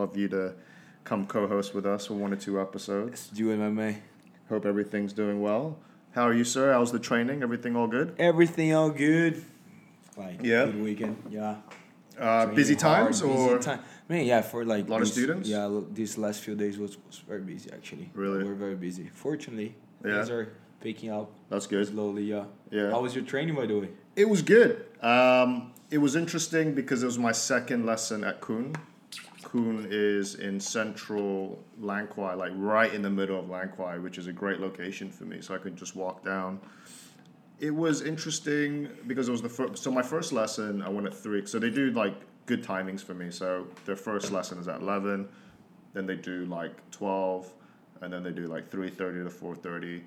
love you to come co-host with us for one or two episodes. Do man. Hope everything's doing well. How are you, sir? How's the training? Everything all good? Everything all good. Like Yeah. good weekend. Yeah. Uh, busy hard, times busy or time. Man, yeah, for like a Lot of students? Yeah, these last few days was, was very busy actually. Really? We're very busy. Fortunately, Yeah. things are picking up that's good. slowly. Yeah. Yeah. How was your training, by the way? It was good. Um, it was interesting because it was my second lesson at Kuhn. Kuhn is in central Langquai, like right in the middle of Langquai, which is a great location for me, so I could just walk down. It was interesting because it was the first. So my first lesson, I went at three. So they do like good timings for me. So their first lesson is at eleven, then they do like twelve, and then they do like three thirty to four thirty,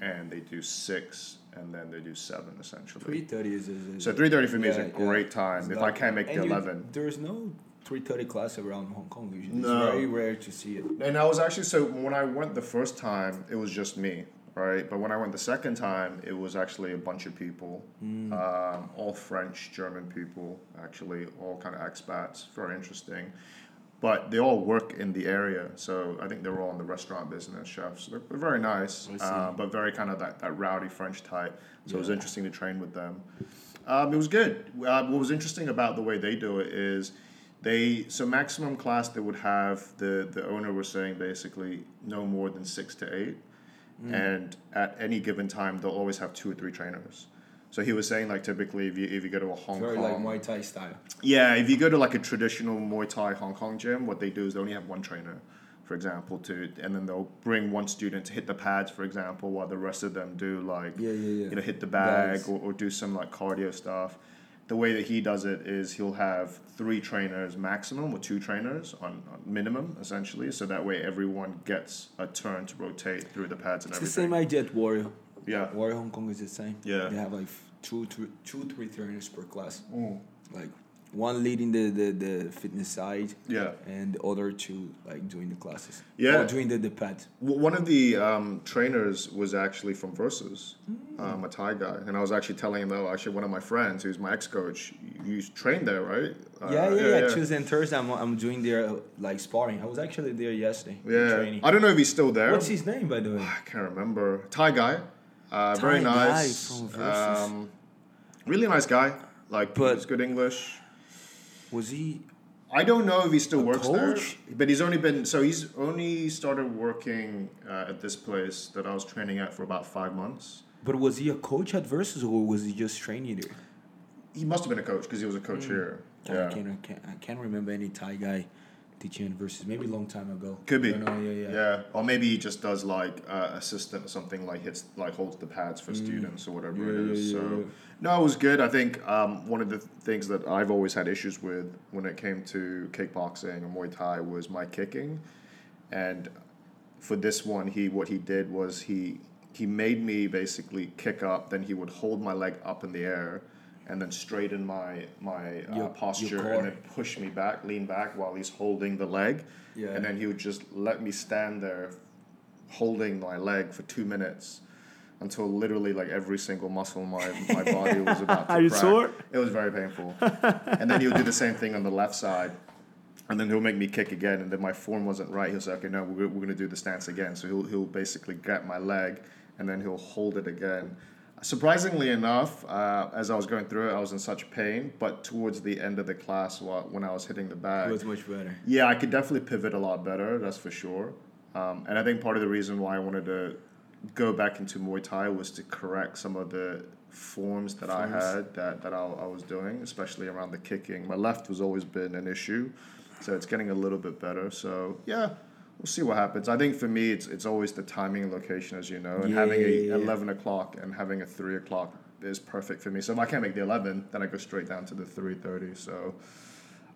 and they do six, and then they do seven essentially. Three thirty is, is, is So three thirty for me is Yeah, a yeah. great time. It's If I can't make the you- eleven. There's no three thirty class around Hong Kong usually. No. It's very rare to see it. And I was actually so when I went the first time, it was just me, right? But when I went the second time, it was actually a bunch of people, um, all French, German people, actually, all kind of expats. Very interesting. But they all work in the area, so I think they're all in the restaurant business, chefs. They're, they're very nice, uh, but very kind of that, that rowdy French type. So it was interesting to train with them. Um, it was good. Uh, what was interesting about the way they do it is they so maximum class they would have the the owner was saying basically no more than six to eight, mm. and at any given time they'll always have two or three trainers. So he was saying like typically if you if you go to a Hong very Kong like Muay Thai style. yeah, if you go to like a traditional Muay Thai Hong Kong gym, what they do is they only have one trainer, for example, to and then they'll bring one student to hit the pads, for example, while the rest of them do like Yeah, yeah, yeah. you know hit the bag or, or do some like cardio stuff. The way that he does it is he'll have three trainers maximum or two trainers on, on minimum essentially, so that way everyone gets a turn to rotate through the pads and It's the same idea at Warrior. Yeah. Warrior Hong Kong is the same. Yeah. They have like two, two, two, three trainers per class. Mm. Like one leading the, the, the fitness side Yeah. and the other two like doing the classes. Yeah. Or doing the, the pad. One of the um, trainers was actually from Versus, Mm. um, a Thai guy, and I was actually telling him, "Oh, actually, one of my friends, who's my ex-coach, you trained there, right?" Uh, yeah, yeah, yeah, Tuesday and Thursday I'm, I'm doing their uh, like sparring. I was actually there yesterday. Yeah, Training. I don't know if he's still there. What's his name by the way? I can't remember. Thai guy, uh, very Thai guy nice. from Versus. Um, really nice guy. Like, But- he's good English. Was he I don't know if he still works coach? there, but he's only been so he's only started working uh, at this place that I was training at for about five months. but was he a coach at Versus or was he just training there? He must have been a coach because he was a coach here. I Yeah. can't, I can't I can't remember any Thai guy at Versus. Maybe a long time ago. Could be. I don't know, yeah, yeah. Yeah, or maybe he just does like uh, assistant or something like hits like holds the pads for students or whatever Mm. Yeah, it is. yeah, so yeah. no, it was good. I think um, one of the things that I've always had issues with when it came to kickboxing or Muay Thai was my kicking, and for this one, he what he did was he he made me basically kick up, then he would hold my leg up in the air. And then straighten my my uh, Your- your posture, core. and then push me back, lean back while he's holding the leg. Yeah. And then he would just let me stand there holding my leg for two minutes until literally like every single muscle in my, my body was about to Are you crack. sore? It was very painful. and then he would do the same thing on the left side. And then he'll make me kick again, and then my form wasn't right. He'll say, "Okay, no, we're, we're gonna do the stance again." So he'll he'll basically grab my leg, and then he'll hold it again. Surprisingly enough, uh, as I was going through it, I was in such pain. But towards the end of the class, while, when I was hitting the bag, It was much better. yeah, I could definitely pivot a lot better. That's for sure. Um, and I think part of the reason why I wanted to go back into Muay Thai was to correct some of the forms that I had that that I, I was doing, especially around the kicking. My left has always been an issue, so it's getting a little bit better. So yeah. We'll see what happens. I think for me, it's it's always the timing and location, as you know, and Yeah, having a yeah, eleven o'clock and having a three o'clock is perfect for me. So if I can't make the eleven, then I go straight down to the three thirty. So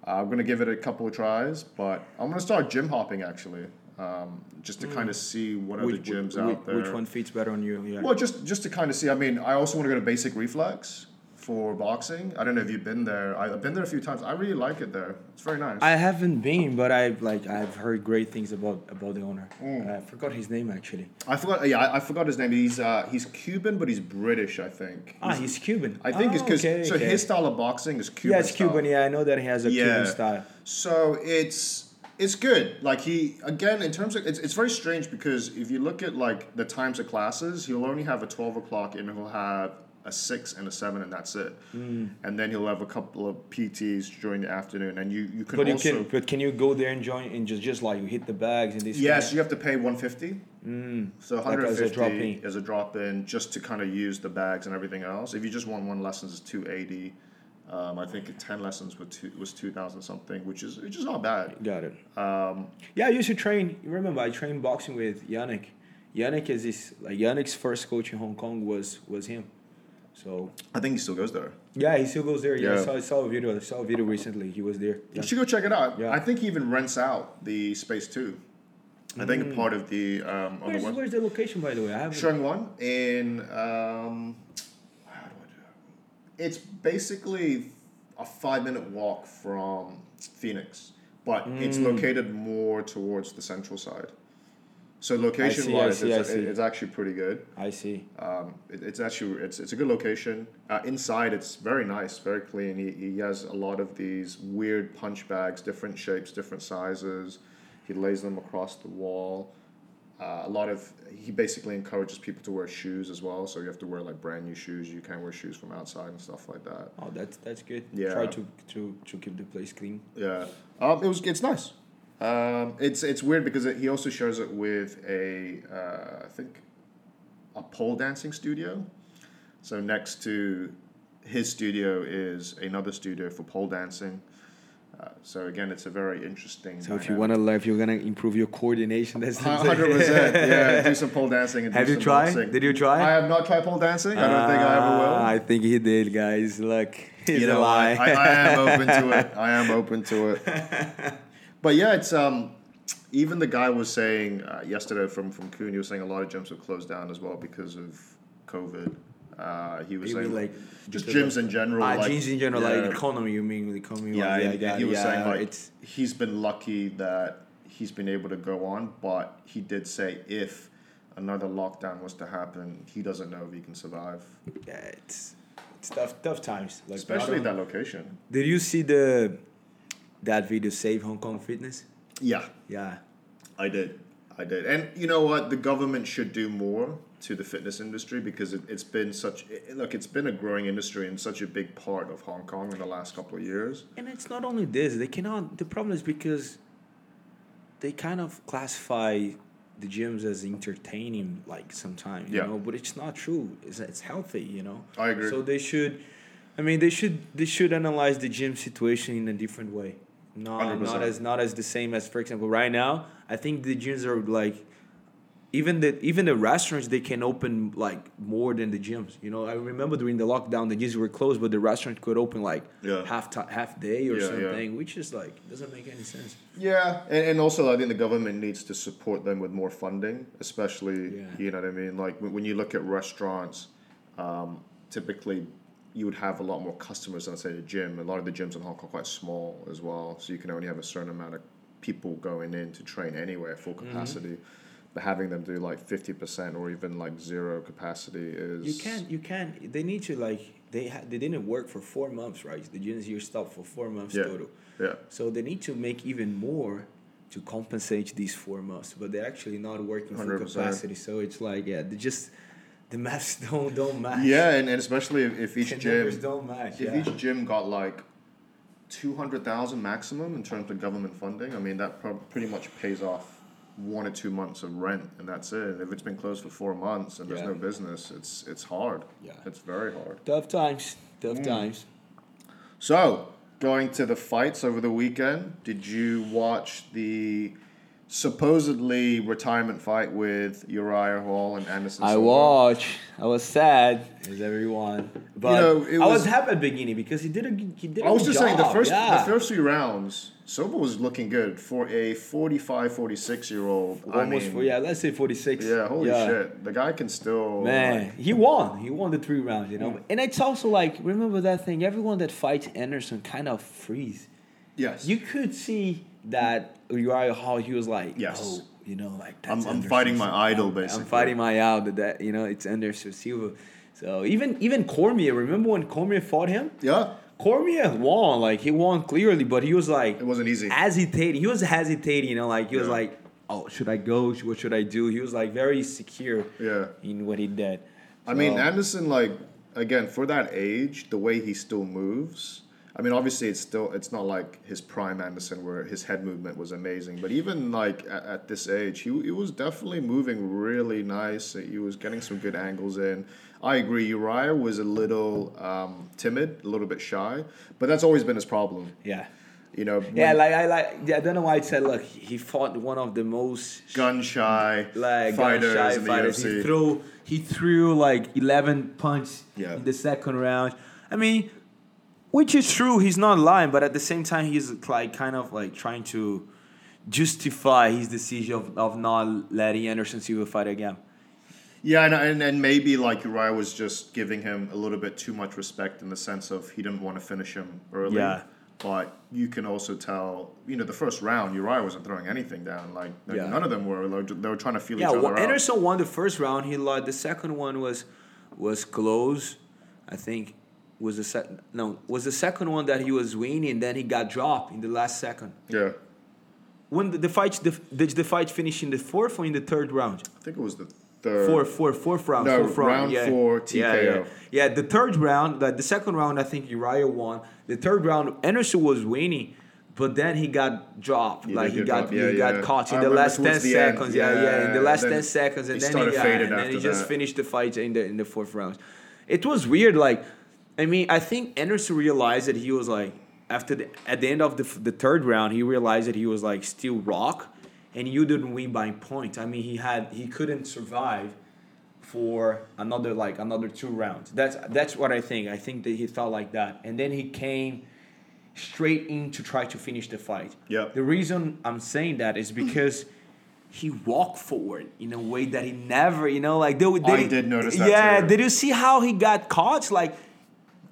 uh, I'm gonna give it a couple of tries, but I'm gonna start gym hopping actually, um, just to kind of see what other Which, gyms which, out there. which one fits better on you? Yeah. Well, just just to kind of see. I mean, I also want to go to Basic Reflex for boxing. I don't know if you've been there. I've been there a few times. I really like it there. It's very nice. I haven't been, but I've like I've heard great things about about the owner. Mm. I forgot his name actually. I forgot. Yeah, I, forgot his name. He's uh, he's Cuban, but he's British. I think. Ah, He's- he's Cuban. I think it's Ah, because okay, so okay. his style of boxing is Cuban. yeah, it's style. Cuban. Yeah, I know that he has a Yeah. Cuban style. So it's It's good. Like he again in terms of it's, it's very strange because if you look at like the times of classes, he'll only have a twelve o'clock and he'll have a six and a seven and that's it. Mm. And then he'll have a couple of PTs during the afternoon and you you can But you can, but can you go there and join and just just like hit the bags and this? Yes, you have to pay one fifty. Mm. So Like as a drop-in. is a drop in just to kind of use the bags and everything else. If you just want one lesson, it's two eighty. Um, I think ten lessons was two was two thousand something, which is which is not bad. Got it. Um, Yeah, I used to train. You remember I trained boxing with Yannick. Yannick is this like Yannick's first coach in Hong Kong was was him. So I think he still goes there. yeah, he still goes there. Yeah, I saw, I saw a video. I saw a video recently. He was there. Yeah. You should go check it out. Yeah. I think he even rents out the space too. I think part of the um, on the Where's, where's the location by the way? I haven't. Showing one in um, how do I do it? It's basically a five minute walk from Phoenix, but it's Mm. located more towards the central side. So location wise, see, it's, it's actually pretty good. I see. Um, it, it's actually it's, it's a good location. Uh, inside, it's very nice, very clean. He, he has a lot of these weird punch bags, different shapes, different sizes. He lays them across the wall. Uh, a lot of he basically encourages people to wear shoes as well. So you have to wear like brand new shoes. You can't wear shoes from outside and stuff like that. Oh, that's that's good. Yeah. Try to to to keep the place clean. Yeah, um, it was. It's nice. Um, it's it's weird because it, he also shares it with a uh, I think a pole dancing studio. So next to his studio is another studio for pole dancing. Uh, so again, it's a very interesting. So if you want to learn, if you're gonna improve your coordination, that's Hundred percent, yeah. Do some pole dancing and do Have you some tried? boxing. Did you try? I have not tried pole dancing. I don't think I ever will. Ah, I think he did, guys. Look, you know, I. I, I am open to it. I am open to it. But yeah, it's um, even the guy was saying uh, yesterday from from Kuhn, he was saying a lot of gyms have closed down as well because of COVID. Uh, he was saying like just gyms in general. Ah, like, gyms in general, yeah. like economy. You mean the economy? Yeah, and, and he was yeah, saying like it's he's been lucky that he's been able to go on, but he did say if another lockdown was to happen, he doesn't know if he can survive, yeah, it's it's tough tough times. Like especially that location. Did you see the that video Save Hong Kong Fitness? Yeah, Yeah, I did. I did. And you know what? The government should do more to the fitness industry because it, it's been such it, look, it's been a growing industry and such a big part of Hong Kong in the last couple of years. and it's not only this. They cannot. The problem is because they kind of classify the gyms as entertaining, like sometimes, you Yeah. know. But it's not true. It's it's healthy, you know. I agree. So they should, I mean, they should they should analyze the gym situation in a different way. Not 100%. not as not as the same as for example right now. I think the gyms are like, even the even the restaurants they can open like more than the gyms. You know, I remember during the lockdown the gyms were closed, but the restaurant could open like Yeah. half ti half day or Yeah, yeah. something, which is like doesn't make any sense. Yeah, and, and also I think the government needs to support them with more funding, especially Yeah. you know what I mean. Like when when you look at restaurants, um, typically you would have a lot more customers than say a gym. A lot of the gyms in Hong Kong are quite small as well, so you can only have a certain amount of people going in to train anyway at full Mm-hmm. capacity. But having them do like fifty percent or even like zero capacity is You can't you can't they need to like they ha- they didn't work for four months, right? The gyms here stopped for four months Yeah. total. Yeah, So they need to make even more to compensate these four months, but they're actually not working full 100%. capacity. So it's like yeah, they just the maths don't don't match. yeah, and, and especially if, if each the gym don't match. If yeah. each gym got like two hundred thousand maximum in terms of government funding, I mean that prob- pretty much pays off one or two months of rent, and that's it. And if it's been closed for four months and there's Yeah. no business, it's it's hard. Yeah. it's very hard. Tough times. Mm. Tough times. So going to the fights over the weekend, did you watch the supposedly retirement fight with Uriah Hall and Anderson? I Silva? watch. I was sad as everyone, but know, it I was was- happy at the beginning because he did a he did. a I was good just saying the first yeah. the first few rounds, Silva was looking good for a 45, 46 year old. I almost mean, for yeah, let's say forty six. Yeah, holy shit. The guy can still. Man, like- he won. He won the three rounds, you know. Mm. And it's also like remember that thing. Everyone that fights Anderson kind of freeze. yes. You could see that Uriah Hall. He was like, Yes. oh, you know, like I'm- I'm fighting my idol, basically. I'm fighting my idol. That you know, it's Anderson Silva. So even even Cormier. Remember when Cormier fought him? yeah. Cormier won, like he won clearly, but he was like It wasn't easy. hesitating. He was hesitating, you know, like he was like, "Oh, should I go? What should I do?" He was like very secure Yeah. in what he did. I mean, Anderson, like again, for that age, the way he still moves. I mean, obviously, it's still it's not like his prime Anderson where his head movement was amazing. But even like at, at this age, he he was definitely moving really nice. He was getting some good angles in. I agree. Uriah was a little um, timid, a little bit shy, but that's always been his problem. yeah. You know, Yeah, like I like. Yeah, I don't know why I said. Look, he fought one of the most gun shy like fighters shy in the fighters. He threw he threw like eleven punches Yeah. in the second round. I mean, which is true. He's not lying, but at the same time, he's like kind of like trying to justify his decision of, of not letting Anderson Silva fight again. Yeah, and, and and maybe like Uriah was just giving him a little bit too much respect in the sense of he didn't want to finish him early. Yeah. But you can also tell, you know, the first round Uriah wasn't throwing anything down. Like Yeah. none of them were. They were, they were trying to feel Yeah, each other well, out. Anderson won the first round. He lost. The second one was was close. I think was the second. No, was the second one that he was winning, and then he got dropped in the last second. Yeah, When the, the fight, the, did the fight finish in the fourth or in the third round? I think it was the third. Fourth, fourth, fourth round. No, fourth round yeah. four, Yeah, yeah. Yeah, the third round, the, the second round, I think Uriah won. The third round, Anderson was winning, but then he got dropped. He like he got yeah, he got yeah. caught I in the last ten the seconds. Yeah, yeah, in the last ten seconds, and he then he, yeah, fading and then he just that. finished the fight in the in the fourth round. It was weird. Like, I mean, I think Anderson realized that he was like after the at the end of the the third round, he realized that he was like still rock, and you didn't win by points. I mean, he had he couldn't survive for another like another two rounds. That's that's what I think. I think that he thought like that, and then he came straight in to try to finish the fight. Yeah. The reason I'm saying that is because he walked forward in a way that he never, you know, like they, they I did notice that Yeah, too. did you see how he got caught? Like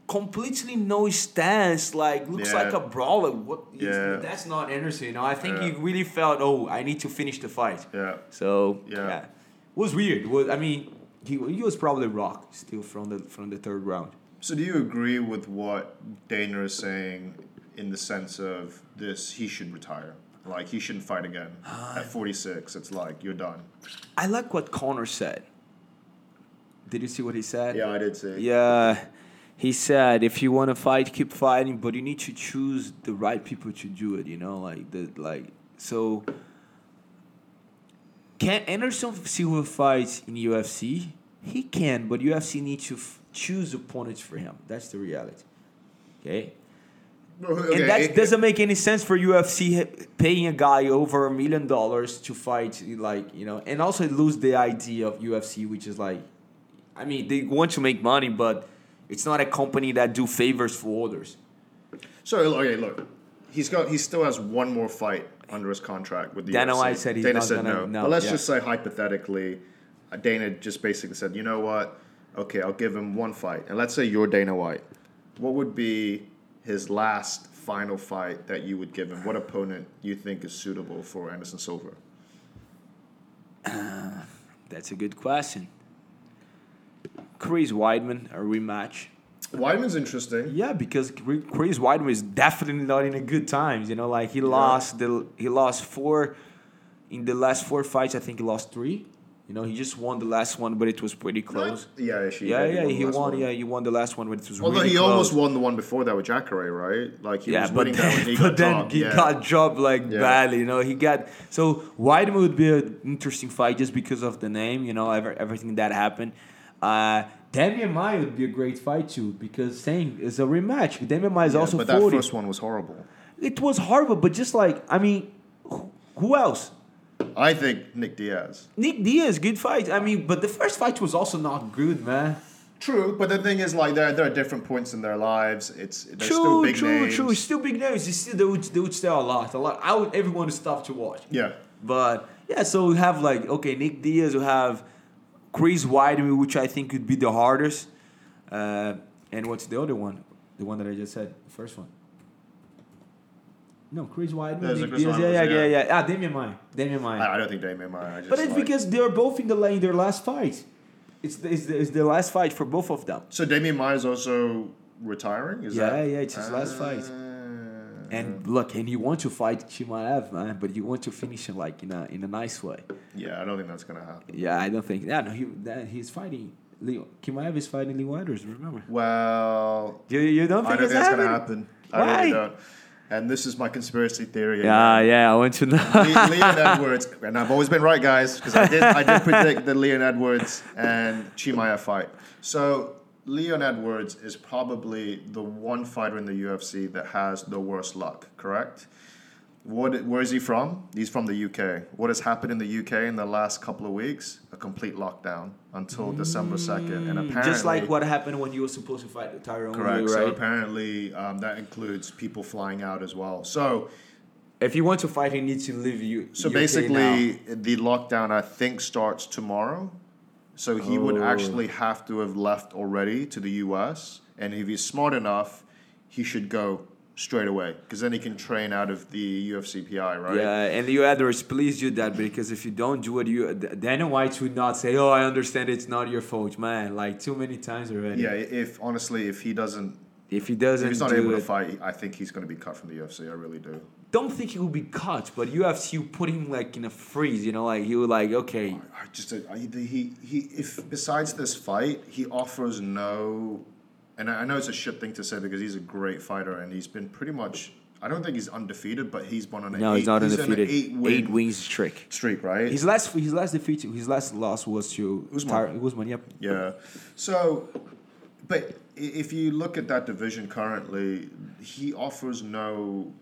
completely no stance, like looks Yeah. like a brawler. What? Yeah. That's not Anderson. You know, I think he really felt, oh, I need to finish the fight. Yeah. So Yeah. yeah, it was weird. It was I mean, he, he was probably rocked still from the from the third round. So do you agree with what Dana is saying in the sense of this? He should retire. Like he shouldn't fight again Uh, at forty six. It's like you're done. I like what Conor said. Did you see what he said? Yeah, I did see. Yeah. He said, if you want to fight, keep fighting, but you need to choose the right people to do it. You know, like the like. So, can Anderson Silva fight in UFC? He can, but UFC needs to f- choose opponents for him. That's the reality. Okay. Okay, and that it- doesn't make any sense for UFC paying a guy over a million dollars to fight, like you know, and also lose the idea of UFC, which is like, I mean, they want to make money, but it's not a company that do favors for others. So okay, look, he's got he still has one more fight under his contract with the Dana UFC. White said he's Dana not said gonna- no. no, But let's yeah. just say hypothetically, uh, Dana just basically said, you know what? Okay, I'll give him one fight, and let's say you're Dana White. What would be his last final fight that you would give him? What opponent you think is suitable for Anderson Silva? That's a good question. Chris Weidman, a rematch. Weidman's interesting. Yeah, because Chris Weidman is definitely not in a good times. You know, like he lost the he lost four in the last four fights. I think he lost three. You know, he just won the last one, but it was pretty close. Yeah, Yeah, yeah, the he won. one. Yeah, he won the last one, but it was Although really he close. almost won the one before that with Jacare, right? Like he yeah, was but winning that one, then, he but got then dropped, he yeah. got dropped like Yeah. badly. You know, he got so Weidman would be an interesting fight just because of the name. You know, ever, everything that happened. Uh, Demian Maia would be a great fight too because same is a rematch. Demian Maia is Yeah, also but that first one was horrible. It was horrible, but just like I mean, who, who else? I think Nick Diaz. Nick Diaz, good fight. I mean, but the first fight was also not good, man. True, but the thing is, like, there, there are different points in their lives. It's they're still True, big true, names. true. It's still big names. It's still they would, they would sell a lot, a lot. I would everyone would stop to watch. Yeah, But yeah, so we have like okay, Nick Diaz. We have Chris Weidman, which I think would be the hardest. Uh, and what's the other one? The one that I just said, the first one. No, Chris Weidman. There's Nick Chris Diaz. Yeah, yeah, yeah. yeah, yeah. Ah, Demian Maia. Demian Maia. I, I don't think Demian Maia. I but it's like- because they're both in the in their last fight. It's the, it's, the, it's the last fight for both of them. so Demian Maia is also retiring. Is Yeah, that? yeah, it's his last fight. Uh, And look, and you want to fight Chimaev, man, but you want to finish it like in a in a nice way. yeah, I don't think that's gonna happen. Yeah, I don't think. Yeah, no, he that, he's fighting. Leo, Chimaev is fighting Leon Edwards. Remember? Well, You, you don't I think don't it's think it's gonna happen. I really Why? don't. And this is my conspiracy theory. Yeah, yeah, I want to know. Le- Leon Edwards, and I've always been right, guys, because I did I did predict the Leon Edwards and Chimaev fight. So Leon Edwards is probably the one fighter in the UFC that has the worst luck. Correct? What? Where is he from? He's from the UK. What has happened in the UK in the last couple of weeks? A complete lockdown until December second, and apparently Just like what happened when you were supposed to fight Tyron Correct. Woodley, So apparently um, that includes people flying out as well. So if you want to fight, he needs to leave you. So UK now. basically, the lockdown I think starts tomorrow. So he would Oh. actually have to have left already to the U.S. And if he's smart enough, he should go straight away because then he can train out of the UFCPI, right? Yeah, and you Edwards, please do that because if you don't do it, you Dana White would not say, "Oh, I understand it's not your fault, man." Like too many times already. Yeah. If honestly, if he doesn't, If he doesn't if he's not do able it, to fight, I think he's going to be cut from the UFC. I really do. Don't think he will be caught, but UFC will put him like in a freeze. You know, like he would like, okay, I just I, he he if besides this fight he offers no, and I I know it's a shit thing to say because he's a great fighter and he's been pretty much I don't think he's undefeated but he's won on an no, eight, he's not an undefeated. eight, Eight, win wins streak. streak right His last, his last defeat, his last loss was to Usman. Usman. Yep. yeah so but if you look at that division currently he offers no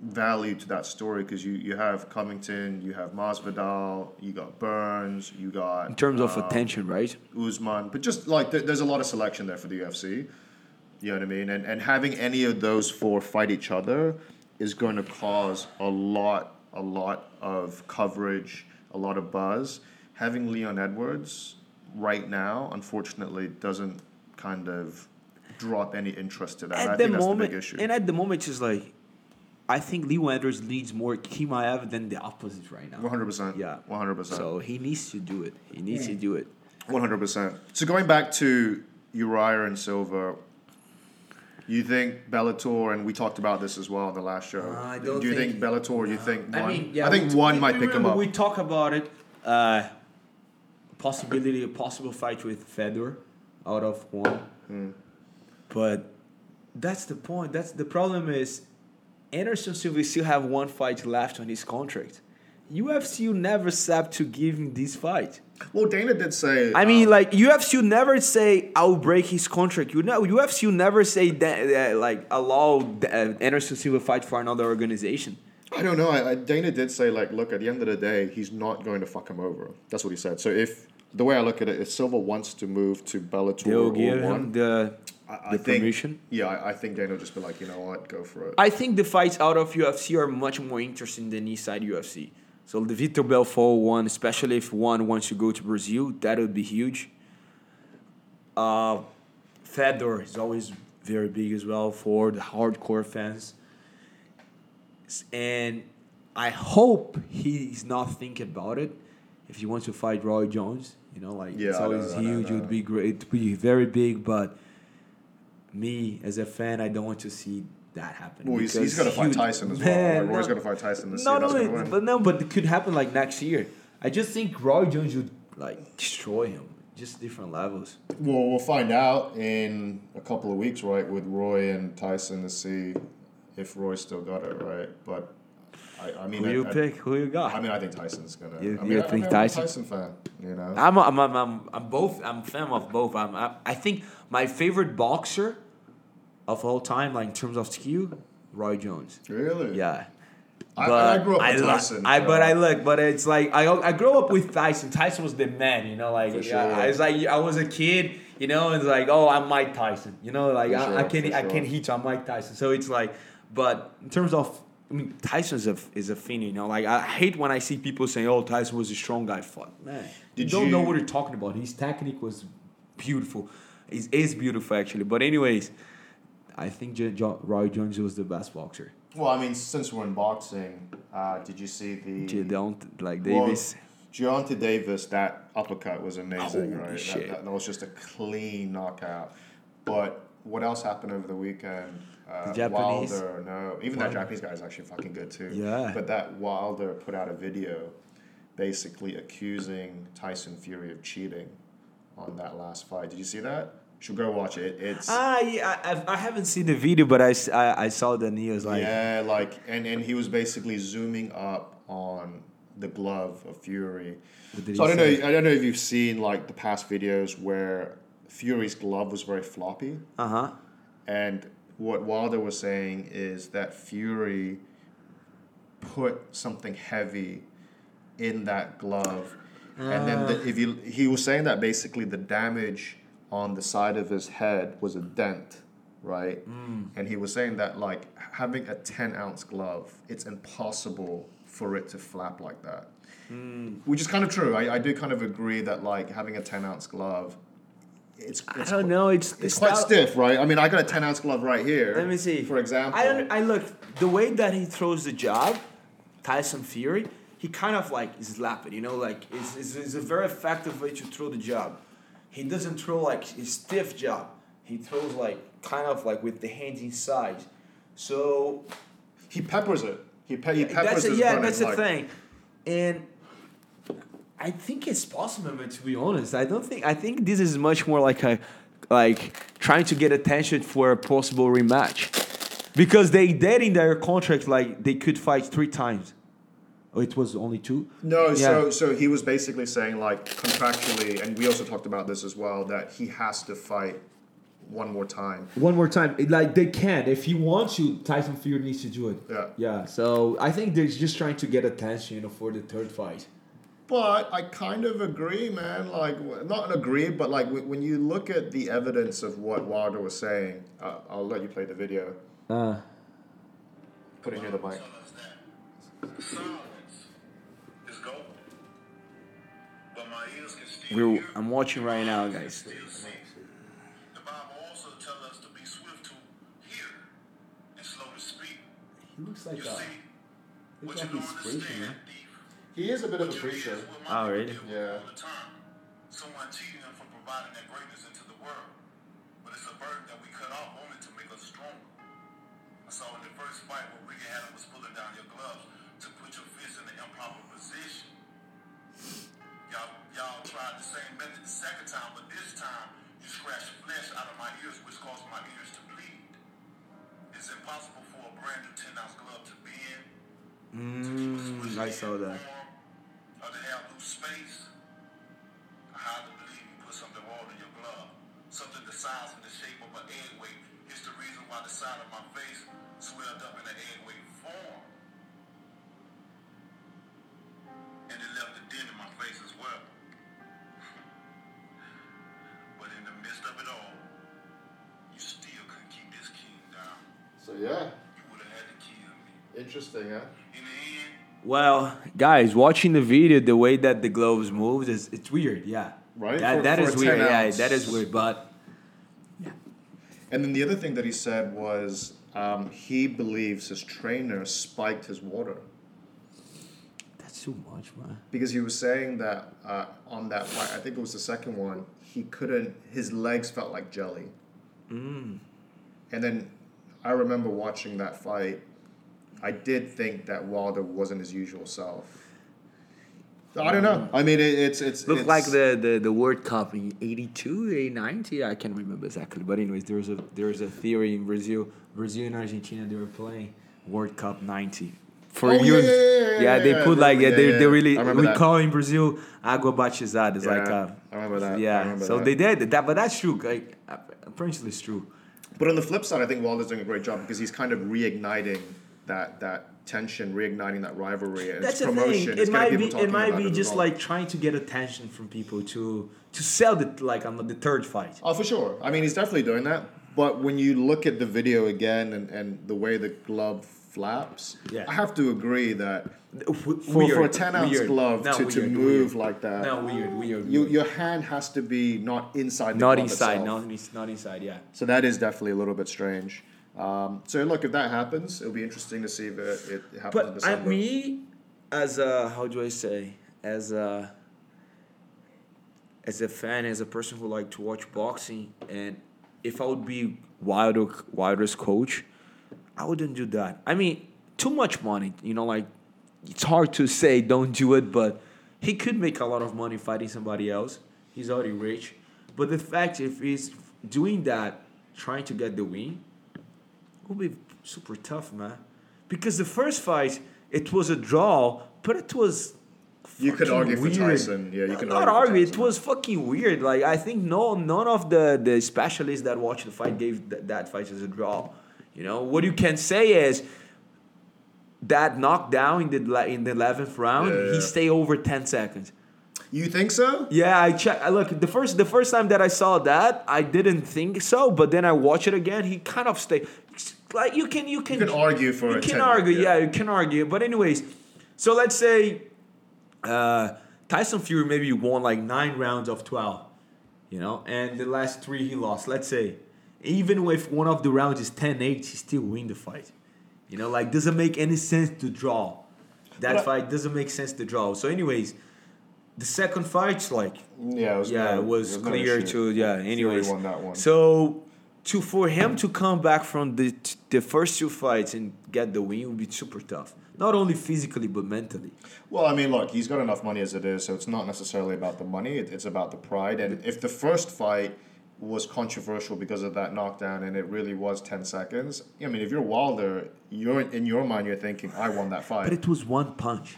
value to that story because you, you have Covington, you have Masvidal, you got Burns, you got In terms of um, attention, right? Usman, but just like there, there's a lot of selection there for the UFC. You know what I mean? And and having any of those four fight each other is going to cause a lot, a lot of coverage, a lot of buzz. Having Leon Edwards right now, unfortunately, doesn't kind of drop any interest to that. And I At the think that's moment, the big issue. and at the moment, it's like, I think Leo Edwards needs more Chimaev than the opposite right now. One hundred percent. Yeah. One hundred percent. So he needs to do it. He needs to do it. One hundred percent. So going back to Uriah and Silva, you think Bellator, and we talked about this as well in the last show. Uh, I don't do you think, think- Bellator? You think one? I mean, yeah, I think we- one we- might we pick him up. We talk about it. Uh, possibility, a possible fight with Fedor out of one. Hmm. But that's the point. That's the problem is Anderson Silva still have one fight left on his contract. UFC never said to give him this fight. well, Dana did say. I mean, um, like UFC never say I'll break his contract. You know, UFC never say that, uh, like allow uh, Anderson Silva fight for another organization. I don't know. I, I, Dana did say like, look, at the end of the day, he's not going to fuck him over. That's what he said. So if the way I look at it, if Silva wants to move to Bellator They'll give one, him the. I, I the think, permission? Yeah, I, I think Dana will just be like, you know what, go for it. I think the fights out of UFC are much more interesting than inside UFC. So the Vitor Belfort one, especially if one wants to go to Brazil, that would be huge. Uh, Fedor is always very big as well for the hardcore fans. And I hope he's not thinking about it. If he wants to fight Roy Jones, you know, like Yeah, it's always know, huge. It would be great. It would be very big, but me as a fan, I don't want to see that happen. well, he's, he's going to fight Tyson as well. Man, Like, Roy's no. going to fight Tyson this No, year. no, That's gonna win. but no, but it could happen like next year. I just think Roy Jones would like destroy him. Just different levels. Well, we'll find out in a couple of weeks, right, with Roy and Tyson to see if Roy still got it, right? But I, I mean, Who I, you I, pick? Who you got? I mean, I think Tyson's gonna. You- I mean, you I, think I mean, Tyson? I'm a Tyson fan, you know. I'm, I'm, I'm, I'm, I'm both. I'm a fan of both. I'm, I, I think my favorite boxer of all time, like in terms of skill, Roy Jones. really? Yeah. I, I grew up I with lo- Tyson. I but I look, but it's like I I grew up with Tyson. Tyson was the man, you know. Like sure. it's like I was a kid, you know. It's like oh, I'm Mike Tyson, you know. Like For I, I can for I sure. can hit you. I'm Mike Tyson. So it's like, but in terms of. I mean, Tyson's a is a fiend, you know. Like I hate when I see people saying, "Oh, Tyson was a strong guy." Fuck, man. Did you don't know what you're talking about. His technique was beautiful. It is beautiful actually. But anyways, I think J- Roy Jones was the best boxer. Well, I mean, since we're in boxing, uh, did you see the J- don't like Well, Davis. Gervonta Davis, that uppercut was amazing, Holy right? That- That, that was just a clean knockout. But what else happened over the weekend? Uh, The Japanese? Wilder, no, even that Japanese guy is actually fucking good too. Yeah. But that Wilder put out a video, basically accusing Tyson Fury of cheating on that last fight. Did you see that? Should go watch it. It's Ah, yeah, I, I haven't seen the video, but I I saw the news. Like, yeah, like and and he was basically zooming up on the glove of Fury. So I don't know. I don't know if you've seen like the past videos where Fury's glove was very floppy. uh huh. And what Wilder was saying is that Fury put something heavy in that glove. And then the, if you he was saying that basically the damage on the side of his head was a dent, right? And he was saying that like having a 10 ounce glove, it's impossible for it to flap like that. Which is kind of true. I, I do kind of agree that like having a 10 ounce glove, it's, I don't know. It's it's quite style- stiff, right? I mean, I got a 10 ounce glove right here. Let me see. For example. I don't. I look the way that he throws the jab, Tyson Fury. He kind of like slap it, you know, like it's, it's, it's a very effective way to throw the jab. He doesn't throw like a stiff jab. He throws like kind of like with the hands inside. So he peppers it. He, pe- he peppers that's a, yeah, that's the thing, and I think it's possible, but to be honest, I don't think. I think this is much more like a like trying to get attention for a possible rematch, because they did in their contract like they could fight three times. Oh, it was only two. No, Yeah. so so he was basically saying like contractually, and we also talked about this as well, that he has to fight one more time. One more time, like they can if he wants to. Tyson Fury needs to do it. Yeah. Yeah. So I think they're just trying to get attention, you know, for the third fight. But I kind of agree, man. Like, w- not agree, but like when you look at the evidence of what Wilder was saying, uh, I'll let you play the video. Uh. Put it near the mic. tell us that silence is gold. But my ears can still We're. I'm watching right now, guys. Still see. The Bible also tells us to be swift to hear and slow to speak. He looks You like see, a. what Looks you like don't he's preaching, understand, man. Thief. He is a bit of a What preacher. hear is what my Oh, really? Yeah. all. Someone cheating them from providing their greatness into the world. But it's a burden that we cut off only to make us stronger. I saw in the first fight where Ricky Hatton was pulling down your gloves to put your fist in the improper position. Y'all, y'all tried the same method the second time, but this time you scratched flesh out of my ears, which caused my ears to bleed. It's impossible for a brand new 10 ounce glove to bend, to keep a Mm, squishy I saw hand that. Or to have loose space. I highly believe you put something wrong in your glove. Something the size and the shape of an egg weight is the reason why the side of my face swelled up in an egg weight form. And it left a dent in my face as well. but in the midst of it all, you still couldn't keep this king down. So yeah, You would have had to kill me. interesting, huh? In the end, Well, guys, watching the video, the way that the gloves moves is it's weird. Yeah. Right? That, For- that for is weird. 10 Yeah, that is weird. But yeah. And then the other thing that he said was um, he believes his trainer spiked his water that's too much, man. because he was saying that uh, on that fight, I think it was the second one, he couldn't. His legs felt like jelly. Mm. And then I remember watching that fight. I did think that Wilder wasn't his usual self. I don't know. I mean, it, it's it's Looked it's, like the, the, the World Cup in 82, 80, 90. I can't remember exactly. But anyways, there was a there was a theory in Brazil. Brazil and Argentina, they were playing World Cup 90. For Oh, yeah, years, yeah, yeah, yeah, they put like yeah, they, yeah, they really we that. call in Brazil água batizada. It's like Yeah, uh, I remember that. Yeah, remember so that. they did that, but that's true. Like apparently, it's true. But on the flip side, I think Wilder's doing a great job because he's kind of reigniting that that tension, reigniting that rivalry, and That's it's the promotion. thing. It might be. It might be just like trying to get attention from people to to sell it like on the third fight. Oh, for sure. I mean, he's definitely doing that. But when you look at the video again and, and the way the glove flaps, Yeah. I have to agree that For, for, for a 10 ounce glove to, to move like that, No, weird, weird. you, weird. your hand has to be not inside the not glove inside, itself. not, not inside. Yeah. So that is definitely a little bit strange. Um, so look, if that happens, it'll be interesting to see if it, it happens in But I, December. me, as a how do I say, as a as a fan, as a person who like to watch boxing, and if I would be Wilder Wilder's coach, I wouldn't do that. I mean, too much money. You know, like it's hard to say don't do it, but he could make a lot of money fighting somebody else. He's already rich. But the fact if he's doing that, trying to get the win, will be super tough, man. Because the first fight, it was a draw, but it was. You could argue for. Tyson. Yeah, you can Not argue argue. It was fucking weird. Like I think no, none of the the specialists that watched the fight gave th- that fight as a draw. You know what you can say is that knockdown in the in the eleventh round, Yeah, yeah. he stayed over ten seconds. You think so? Yeah, I check. I look the first the first time that I saw that, I didn't think so, but then I watch it again. He kind of stay like you can you can You can argue for you can 10, argue. yeah. Yeah. you can argue. But anyways, so let's say uh, Tyson Fury maybe won like nine rounds of twelve, you know, and the last three he lost. Let's say even if one of the rounds is 10-8, he still win the fight. You know, like doesn't make any sense to draw. That But fight doesn't make sense to draw. So, anyways, the second fight's like Yeah, it was. yeah, no- it was clear to yeah. Anyways, won that one. so to for him to come back from the the first two fights and get the win would be super tough. Not only physically but mentally. Well, I mean, look, he's got enough money as it is, so it's not necessarily about the money. It, it's about the pride. And if the first fight was controversial because of that knockdown, and it really was ten seconds, I mean, if you're Wilder, you're in your mind, you're thinking, "I won that fight." But it was one punch.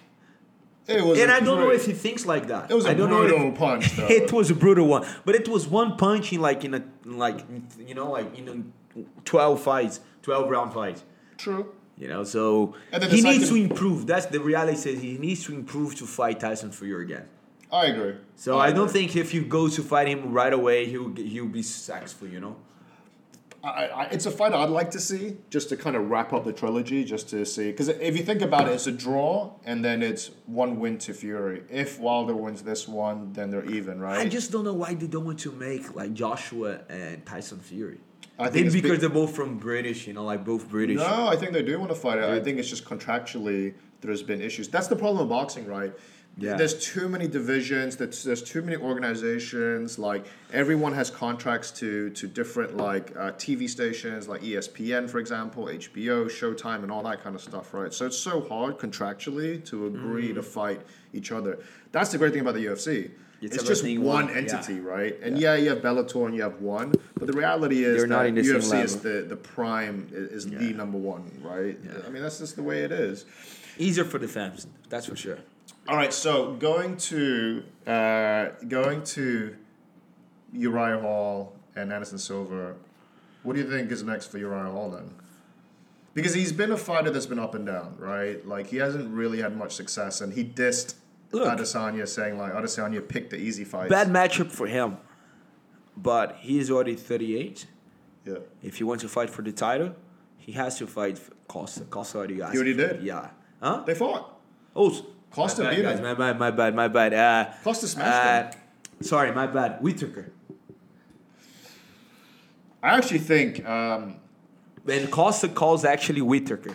It was, and I I don't know if he thinks like that. It was a I don't brutal know if, punch, though. it was a brutal one, but it was one punch in like in a like you know like in twelve fights, twelve round fights. True. You know, so the he needs to improve. That's the reality. Says he needs to improve to fight Tyson Fury again. I agree. So I, don't think if you go to fight him right away, he'll he'll be successful. You know. I, I, it's a fight I'd like to see, just to kind of wrap up the trilogy, just to see. Because if you think about it, it's a draw, and then it's one win to Fury. If Wilder wins this one, then they're even, right? I just don't know why they don't want to make like Joshua and Tyson Fury. I think because big- they're both from British, you know, like both British. No, I think they do want to fight it. I think it's just contractually there's been issues. That's the problem with boxing, right? Yeah. There's too many divisions. There's, there's too many organizations. Like everyone has contracts to to different like uh, TV stations, like ESPN, for example, HBO, Showtime, and all that kind of stuff, right? So it's so hard contractually to agree Mm. to fight each other. That's the great thing about the UFC. It's It's, just one one- yeah. entity, right? And yeah. you have Bellator and you have one, but the reality is They're that UFC is the the prime i- is the number one, right? I mean that's just the way it is. Easier for the fans, that's for sure. All right, so going to uh, going to Uriah Hall and Anderson Silva, what do you think is next for Uriah Hall then? Because he's been a fighter that's been up and down, right? Like he hasn't really had much success, and he dissed Look. Adesanya, saying like Adesanya picked the easy fight. Bad matchup for him, but he's already 38. Yeah. If he wants to fight for the title, he has to fight Costa. Costa already asked. He already did? Yeah. Huh? They fought. Oh, Costa my bad, beat guys. him. My bad, my bad, my bad. Uh, Costa smashed uh, Sorry, my bad. Whittaker. I actually think, um, And Costa calls actually Whittaker.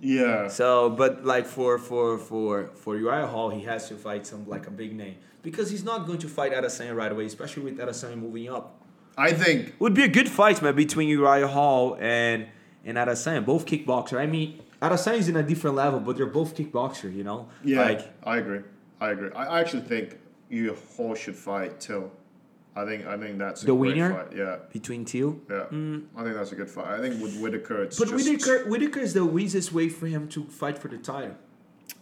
yeah. So, but like for for for for Uriah Hall, he has to fight some like a big name because he's not going to fight Adesanya right away, especially with Adesanya moving up. I think Would be a good fight, man, between Uriah Hall and and Adesanya, both kickboxer. I mean, Adesanya is in a different level, but they're both kickboxer. You know, Yeah, Like, I agree. I agree. I actually think you Hall should fight Till. I think I think that's a The great winner? Fight. Yeah, between two. yeah. Mm. I think that's a good fight. I think with Whittaker, it's But just Whittaker, Whittaker is the easiest way for him to fight for the title,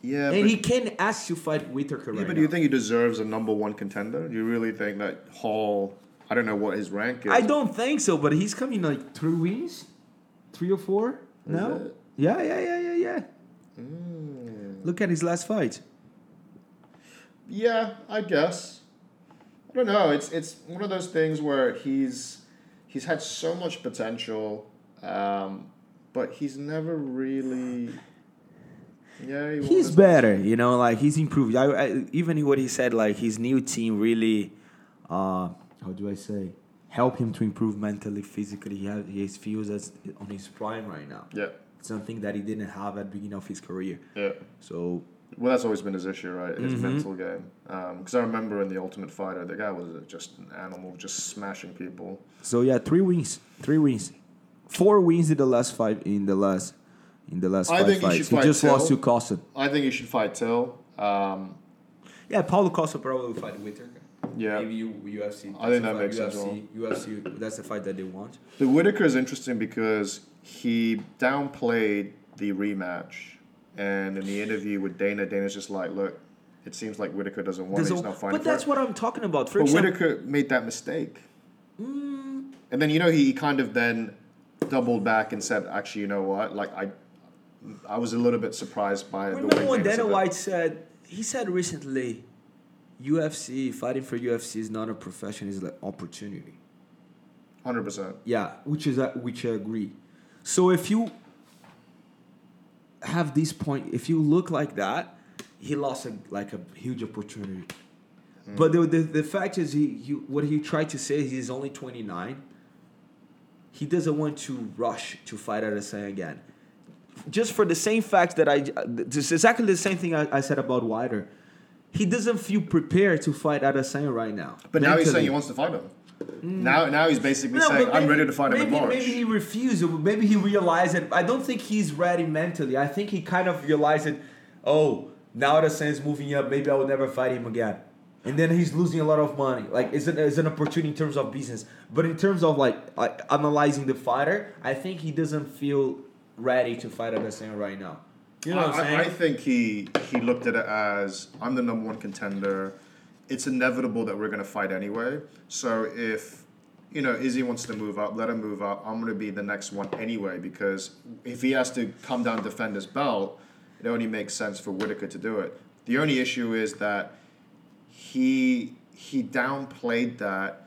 Yeah, and but, he can ask to fight Whittaker yeah, right but do you think he deserves a number one contender? Do you really think that Hall? I don't know what his rank is. I don't think so, but he's coming like three wins, three or four. No. it? Yeah, yeah, yeah, yeah, yeah. Hmm. Look at his last fight. Yeah, I guess. I don't know. It's it's one of those things where he's he's had so much potential, um, but he's never really. Yeah, he He's better, you know, like he's improved. I, I, even what he said, like his new team really, uh, how do I say, help him to improve mentally, physically. He has, he feels as on his prime right now. Yeah, Something that he didn't have at the beginning of his career. yeah. So Well, that's always been his issue, right? His Mhm. mental game. Because I remember in the Ultimate Fighter, the guy was just an animal, just smashing people. So yeah, three wins, three wins. four wins in the last five in the last in the last I five think fights. should He fight just lost Till. to Costa. I think he should fight Till. Um, Yeah, Paulo Costa probably will fight Whittaker. Yeah. maybe U, UFC. I think that makes fight. sense UFC, UFC, that's the fight that they want. the Whittaker is interesting because he downplayed the rematch, and in the interview with Dana, Dana's just like, "Look, it seems like Whittaker doesn't want There's it. He's not fighting but that's it." what I'm talking about. For But example, Whittaker made that mistake. Mm. And then you know he kind of then doubled back and said, "Actually, you know what? Like I, I was a little bit surprised by the way when Dana Dana said that. White said he said recently, UFC fighting for UFC is not a profession; it's an opportunity. Hundred percent. Yeah, which is uh, which I agree. So if you have this point, if you look like that, he lost a, like a huge opportunity. Hmm. But the, the the fact is, he, he what he tried to say, is he's only twenty nine. He doesn't want to rush to fight Adesanya again. Just for the same fact that I, this is exactly the same thing I, I said about Wider. He doesn't feel prepared to fight Adesanya right now. But now he's saying he wants to fight him. Now, now he's basically No, saying, but "I'm maybe- ready to fight him maybe, in March." Maybe he refused. Maybe he realized it. I don't think he's ready mentally. I think he kind of realized it. Oh, now the Saints moving up. Maybe I will never fight him again. And then he's losing a lot of money. Like it's an, it's an opportunity in terms of business, but in terms of like, like analyzing the fighter, I think he doesn't feel ready to fight Adesanya right now. You know what I'm I, saying? I think he he looked at it as I'm the number one contender. It's inevitable that we're going to fight anyway. So if you know Izzy wants to move up, let him move up. I'm going to be the next one anyway because if he has to come down and defend his belt, it only makes sense for Whittaker to do it. The only issue is that he he downplayed that.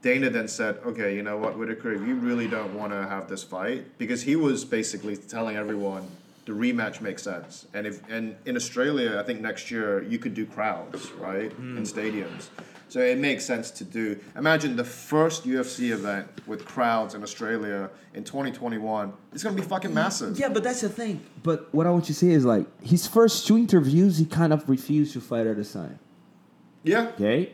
Dana then said, "Okay, you know what, Whittaker, if you really don't want to have this fight, because he was basically telling everyone the rematch makes sense, and if and in Australia, I think next year you could do crowds, right, hmm. in stadiums, so it makes sense to do. Imagine the first UFC event with crowds in Australia in 2021. It's gonna be fucking massive. Yeah, but that's the thing. But what I want you to say is like his first two interviews, he kind of refused to fight Adesanya. Yeah. Okay.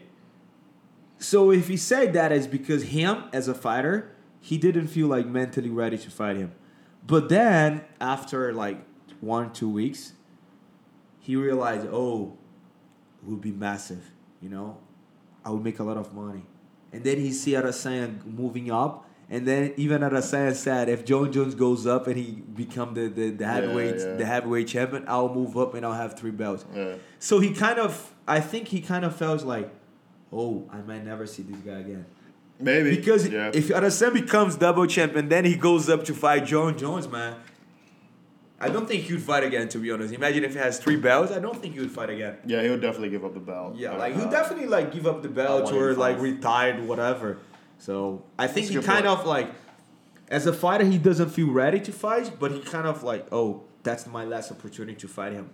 So if he said that, it's because him as a fighter, he didn't feel like mentally ready to fight him. But then after like one two weeks, he realized, oh, it would be massive. You know, I would make a lot of money. And then he see Adesanya moving up. And then even Adesanya said, if Jon Jones goes up and he become the, the, the heavyweight yeah. the heavyweight champion, I'll move up and I'll have three belts. Yeah. So he kind of, I think he kind of felt like, oh, I might never see this guy again. Maybe Because yeah. if Adesanya becomes double champ and then he goes up to fight Jon Jones, man, I don't think he'd fight again. To be honest, imagine if he has three belts. I don't think he would fight again. yeah, he would definitely give up the belt. Yeah, Uh, like he'll definitely like give up the belt or like retired, whatever. So I think That's he kind point. of like, as a fighter, he doesn't feel ready to fight, but he kind of like, oh, that's my last opportunity to fight him.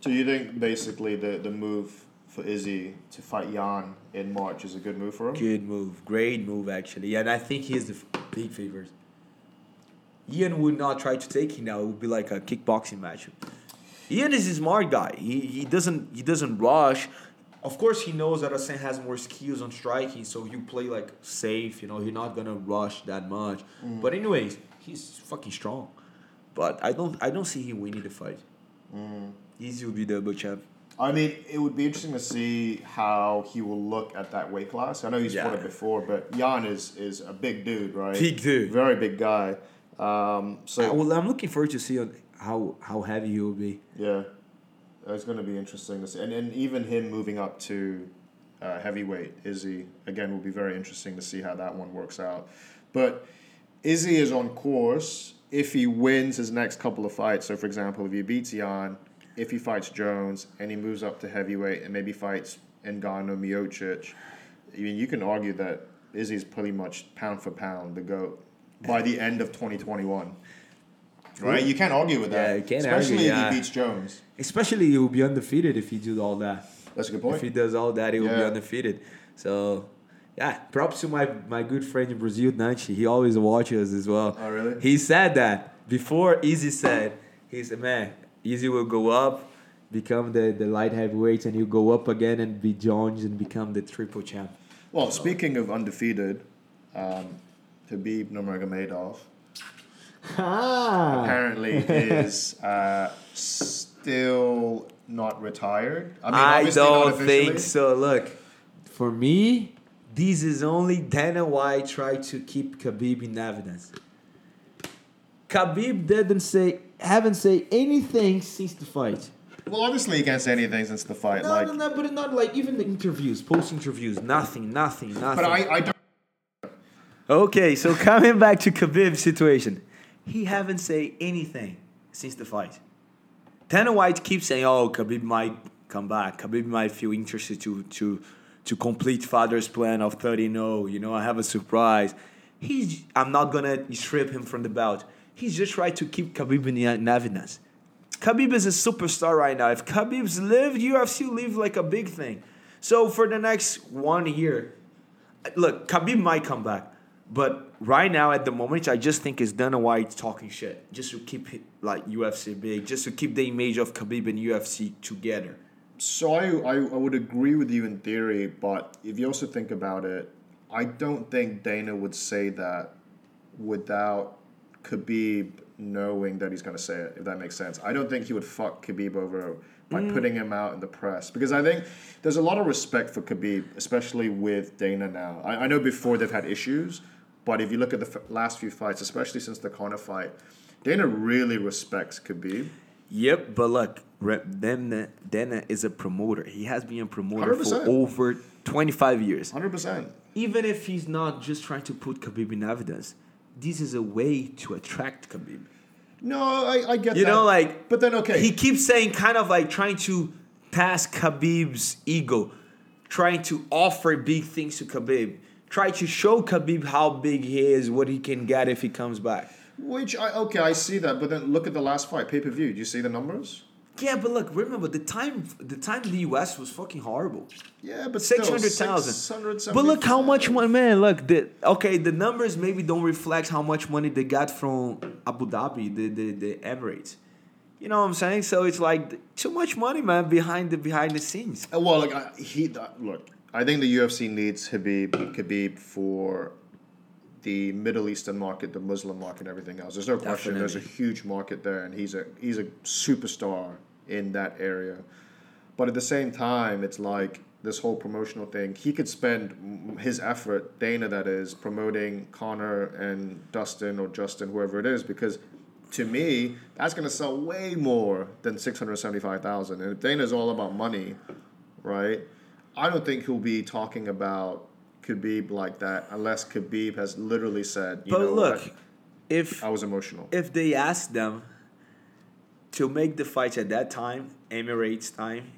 So you think basically the the move for Izzy to fight Jan in March is a good move for him? Good move, great move actually, and I think he's the f- big favorite. Jan would not try to take him now; it would be like a kickboxing match. Jan is a smart guy. He, he doesn't he doesn't rush. Of course, he knows that Asen has more skills on striking, so you play like safe. You know, you're not gonna rush that much. Mm. But anyways, he's fucking strong. But I don't I don't see him winning the fight. Mm. Izzy will be double champ. I mean, it would be interesting to see how he will look at that weight class. I know he's fought Yeah. it before, but Jan is is a big dude, right? Big dude. very big guy. Um, so I, well, I'm looking forward to see how how heavy he will be. yeah, it's going to be interesting to see, and and even him moving up to uh, heavyweight, Izzy again will be very interesting to see how that one works out. But Izzy is on course if he wins his next couple of fights. So, for example, if he beats Jan, if he fights Jones, and he moves up to heavyweight and maybe fights Ngannou, Miocic, I mean, you can argue that Izzy's pretty much pound for pound the goat by the end of 2021. Right? You can't argue with that. Yeah, you can't Especially argue, if yeah. he beats Jones. Especially he will be undefeated if he does all that. That's a good point. If he does all that, he will be undefeated. So, yeah, props to my, my good friend in Brazil, Nanchi. He always watches as well. Oh, really? He said that before Izzy said, he said, man, Izzy will go up, become the, the light heavyweight, and he'll go up again and be Jones and become the triple champ. Well, speaking of undefeated, um, Khabib Nurmagomedov Ah. apparently is uh, still not retired. I mean, I don't think so. Look, for me, this is only Dana White try to keep Khabib in evidence. Khabib didn't say, haven't said anything since the fight. Well, obviously he can't say anything since the fight. No, like, no, no, but not like even the interviews, post interviews, nothing, nothing, nothing. but I, I don't. Okay, so coming back to Khabib's situation, he haven't said anything since the fight. Dana White keeps saying, "Oh, Khabib might come back. Khabib might feel interested to to to complete father's plan of 30-0. You know, I have a surprise. He's I'm not gonna strip him from the belt. He's just trying to keep Khabib in, in evidence. Khabib is a superstar right now. If Khabib's lived, UFC live like a big thing. So for the next one year, look, Khabib might come back, but right now at the moment, I just think it's Dana White talking shit just to keep it, like UFC big, just to keep the image of Khabib and UFC together. So I, I, I would agree with you in theory, but if you also think about it, I don't think Dana would say that without Khabib knowing that he's going to say it, if that makes sense. I don't think he would fuck Khabib over by Mm. putting him out in the press because I think there's a lot of respect for Khabib, especially with Dana now. I, I know before they've had issues, but if you look at the f- last few fights, especially since the Conor fight, Dana really respects Khabib. Yep, but look, Dana, Dana is a promoter. He has been a promoter 100%. for over 25 years. 100%. Even if he's not just trying to put Khabib in evidence, this is a way to attract Khabib. No, I, I get that. You that. know, like but then okay, he keeps saying kind of like trying to pass Khabib's ego, trying to offer big things to Khabib, try to show Khabib how big he is, what he can get if he comes back. Which I okay, I see that, but then look at the last fight, pay per view. Do you see the numbers? Yeah, but look, remember the time the time in the US was fucking horrible. Yeah, but six hundred thousand. still, hundred thousand. 675. But look how much money, man. Look, the okay, the numbers maybe don't reflect how much money they got from Abu Dhabi, the the, the Emirates. You know what I'm saying? So it's like too much money, man, behind the behind the scenes. Uh, Well, like I, he look, I think the UFC needs Habib Khabib for the Middle Eastern market, the Muslim market, everything else. There's no question. There's a huge market there, and he's a he's a superstar in that area. But at the same time, it's like this whole promotional thing. He could spend his effort, Dana, that is, promoting Conor and Dustin or Justin, whoever it is, because to me, that's going to sell way more than six hundred seventy-five thousand. And if Dana's all about money, right? I don't think he'll be talking about Khabib like that unless Khabib has literally said, you But know look, what? if I was emotional. if they asked them to make the fights at that time, Emirates time,